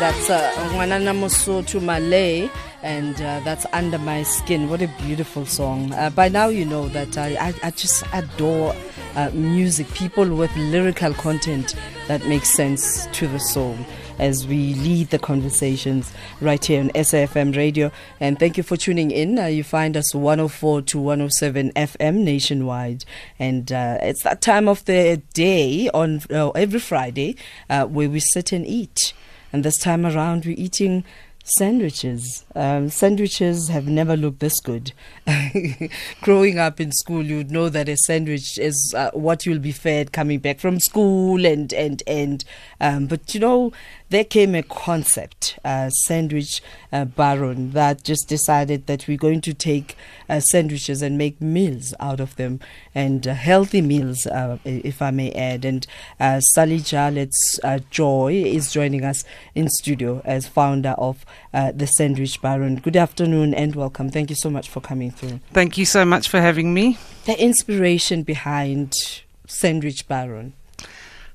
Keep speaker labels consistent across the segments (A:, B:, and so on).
A: That's uh, Ngwanana Mosotho Malay, and uh, that's Under My Skin. What a beautiful song. Uh, by now, you know that I, I, I just adore uh, music, people with lyrical content that makes sense to the soul as we lead the conversations right here on SAFM radio. And thank you for tuning in. Uh, you find us 104 to 107 FM nationwide. And uh, it's that time of the day on uh, every Friday uh, where we sit and eat. And this time around, we're eating sandwiches. Um, sandwiches have never looked this good. Growing up in school, you'd know that a sandwich is uh, what you'll be fed coming back from school, and and and. Um, but you know, there came a concept, uh, sandwich uh, baron, that just decided that we're going to take uh, sandwiches and make meals out of them, and uh, healthy meals, uh, if I may add. And uh, Sally Jarlett's uh, Joy is joining us in studio as founder of uh, the Sandwich Baron. Good afternoon and welcome. Thank you so much for coming through.
B: Thank you so much for having me.
A: The inspiration behind Sandwich Baron.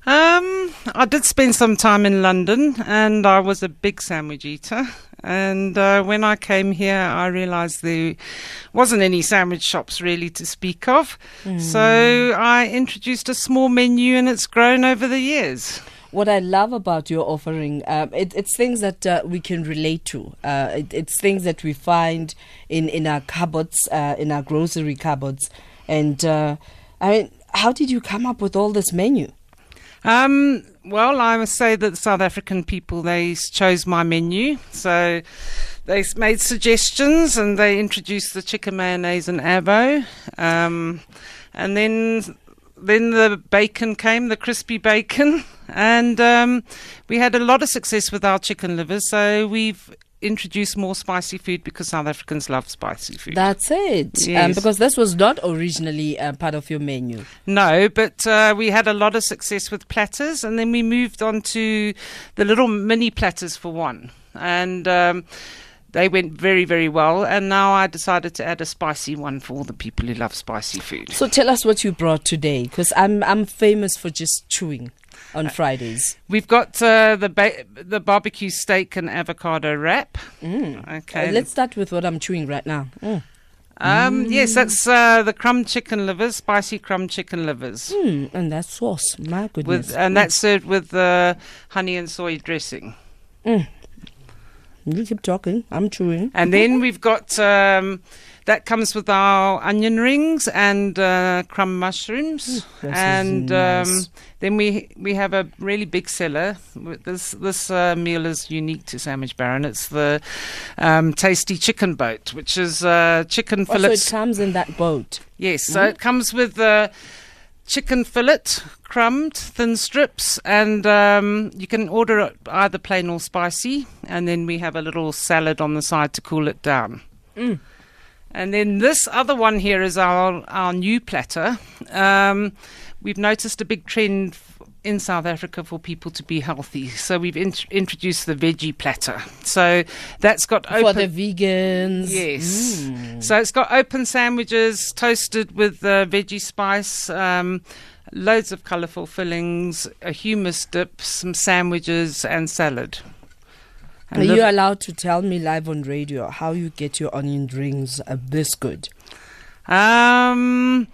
B: Um, I did spend some time in London and I was a big sandwich eater. And uh, when I came here, I realized there wasn't any sandwich shops really to speak of. So I introduced a small menu and it's grown over the years.
A: What I love about your offering, um, it, it's things that uh, we can relate to. Uh, it, it's things that we find in, in our cupboards, uh, in our grocery cupboards. And uh, I mean, how did you come up with all this menu?
B: Um, well, I must say that the South African people they chose my menu, so they made suggestions and they introduced the chicken mayonnaise and avo, um, and then then the bacon came, the crispy bacon, and um, we had a lot of success with our chicken livers. So we've introduced more spicy food because South Africans love spicy food.
A: That's it. Um,
B: Yes.
A: because this was not originally uh, part of your menu.
B: No, but uh, we had a lot of success with platters, and then we moved on to the little mini platters for one, and um, they went very, very well. And now I decided to add a spicy one for all the people who love spicy food.
A: So tell us what you brought today, because I'm I'm famous for just chewing on Fridays.
B: We've got uh, the ba- the barbecue steak and avocado wrap.
A: Mm.
B: Okay,
A: Uh, let's start with what I'm chewing right now. Mm.
B: um, yes, that's uh, the crumb chicken livers, spicy crumb chicken livers.
A: Mm, and that sauce, my goodness.
B: With, and that's served with uh, honey and soy dressing.
A: you keep talking. I'm chewing.
B: And then we've got um, that comes with our onion rings and uh, crumb mushrooms,
A: is
B: and
A: nice.
B: um, then we we have a really big seller. This this uh, meal is unique to Sandwich Baron. It's the um, tasty chicken boat, which is uh, chicken
A: Oh, so it comes in that boat.
B: yes, so it comes with uh, chicken fillet, crumbed, thin strips, and um, you can order it either plain or spicy. And then we have a little salad on the side to cool it down.
A: Mm.
B: And then this other one here is our our new platter. Um, we've noticed a big trend in South Africa for people to be healthy, so we've int- introduced the veggie platter. So that's got
A: For
B: open.
A: the vegans.
B: Yes.
A: Mm.
B: So it's got open sandwiches toasted with uh, veggie spice, um, loads of colourful fillings, a hummus dip, some sandwiches, and salad.
A: Are you allowed to tell me live on radio how you get your onion rings uh, this good?
B: Um,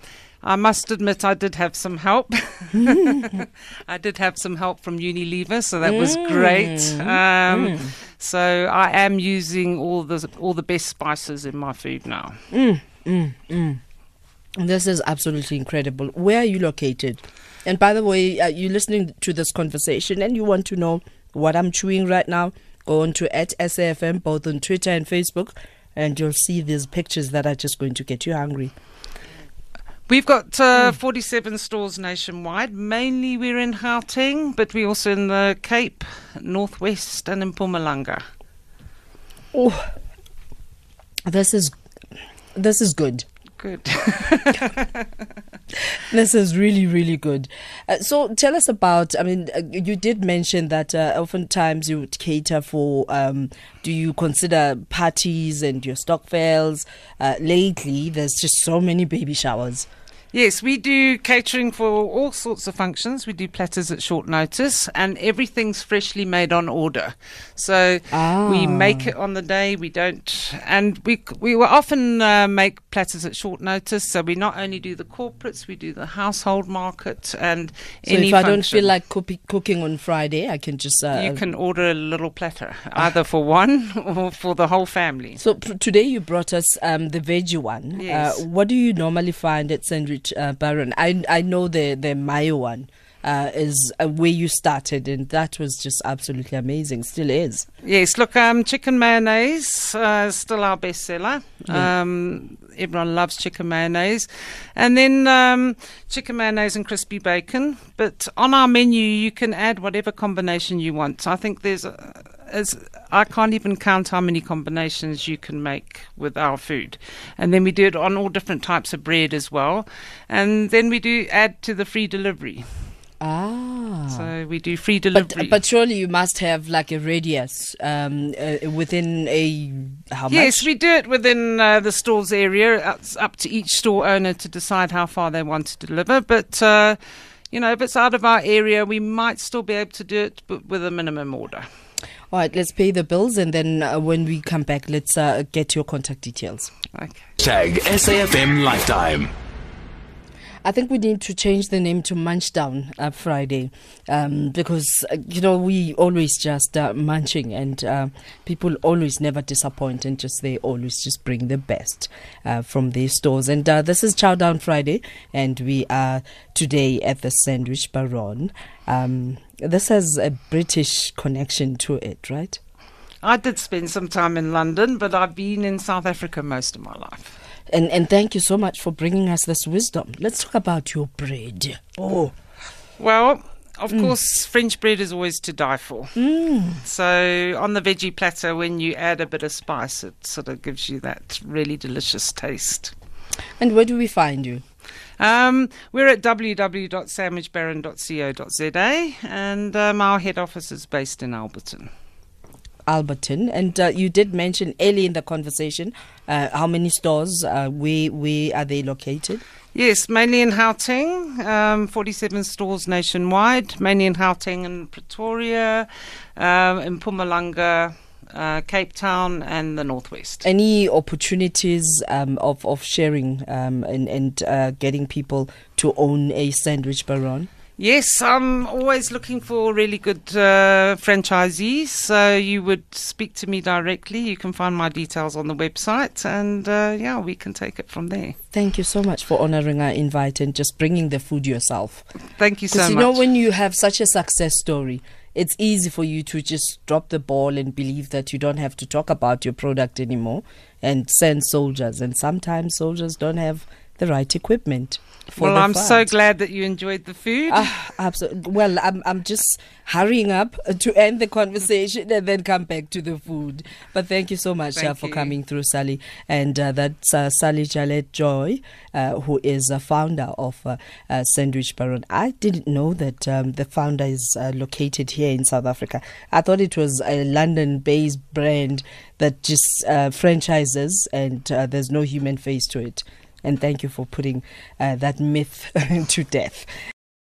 B: I must admit, I did have some help. I did have some help from Unilever, so that was great.
A: Mm.
B: Um,
A: Mm.
B: So I am using all the all the best spices in my food now.
A: Mm, mm, mm. This is absolutely incredible. Where are you located? And by the way, uh, you're listening to this conversation and you want to know what I'm chewing right now, go on to at SAFM, both on Twitter and Facebook, and you'll see these pictures that are just going to get you hungry.
B: We've got uh, 47 stores nationwide. Mainly we're in Gauteng, but we're also in the Cape, Northwest, and in Mpumalanga.
A: Oh, this is this is good.
B: Good.
A: This is really, really good. Uh, so tell us about, I mean, uh, you did mention that uh, oftentimes you would cater for, um, do you consider parties and your stock fails? Uh, lately, there's just so many baby showers.
B: Yes, we do catering for all sorts of functions. We do platters at short notice, and everything's freshly made on order. So
A: Ah.
B: we make it on the day. We don't, and we we will often uh, make platters at short notice. So we not only do the corporates, we do the household market and
A: So if I don't feel like cooking on Friday, I can just. Uh,
B: you can order a little platter, either for one or for the whole family.
A: So pr- today you brought us um, the veggie one.
B: Yes.
A: Uh, what do you normally find at Uh, Baron? I I know the the mayo one uh, is uh, where you started, and that was just absolutely amazing. Still is.
B: Yes, look, um, chicken mayonnaise uh, is still our bestseller.
A: Yeah.
B: Um, everyone loves chicken mayonnaise, and then um, chicken mayonnaise and crispy bacon. But on our menu, you can add whatever combination you want. So I think there's, a, as I can't even count how many combinations you can make with our food, and then we do it on all different types of bread as well, and then we do add to the free delivery.
A: Ah.
B: So we do free delivery.
A: but but surely you must have like a radius um, uh, within a how much?
B: Yes, we do it within uh, the store's area. It's up to each store owner to decide how far they want to deliver. But, uh, you know, if it's out of our area, we might still be able to do it, but with a minimum order.
A: All right, let's pay the bills, and then uh, when we come back, let's uh, get your contact details.
B: Okay.
C: Tag SAFM Lifetime.
A: I think we need to change the name to Munchdown uh, Friday um, because, uh, you know, we always just uh, munching and uh, people always never disappoint and just they always just bring the best uh, from their stores. And uh, this is Chow Down Friday and we are today at the Sandwich Baron. Um, this has a British connection to it, right?
B: I did spend some time in London, but I've been in South Africa most of my life.
A: And, and thank you so much for bringing us this wisdom. Let's talk about your bread. Oh.
B: Well, of course, French bread is always to die for. So on the veggie platter, when you add a bit of spice, it sort of gives you that really delicious taste.
A: And where do we find you?
B: Um, we're at www.sandwichbaron.co.za and um, our head office is based in Alberton.
A: Alberton, and uh, you did mention early in the conversation uh, how many stores, uh, where where are they located?
B: Yes, mainly in Gauteng, um, 47 stores nationwide, mainly in Gauteng and Pretoria, um, in Mpumalanga, uh, Cape Town, and the Northwest.
A: Any opportunities um, of of sharing um, and and uh, getting people to own a sandwich baron?
B: Yes, I'm always looking for really good uh, franchisees. So you would speak to me directly. You can find my details on the website, and uh, yeah, we can take it from there.
A: Thank you so much for honoring our invite and just bringing the food yourself.
B: Thank you so much.
A: Because you know when you have such a success story, it's easy for you to just drop the ball and believe that you don't have to talk about your product anymore and send soldiers. And sometimes soldiers don't have the right equipment. For
B: well, I'm so glad that you enjoyed the food.
A: Ah, absolutely. Well, I'm I'm just hurrying up to end the conversation and then come back to the food. But thank you so much uh, for
B: you.
A: coming through, Sally. And uh, that's uh, Sally J'Arlette Joy, uh, who is a founder of uh, uh, Sandwich Baron. I didn't know that um, the founder is uh, located here in South Africa. I thought it was a London-based brand that just uh, franchises and uh, there's no human face to it. And thank you for putting uh, that myth to death.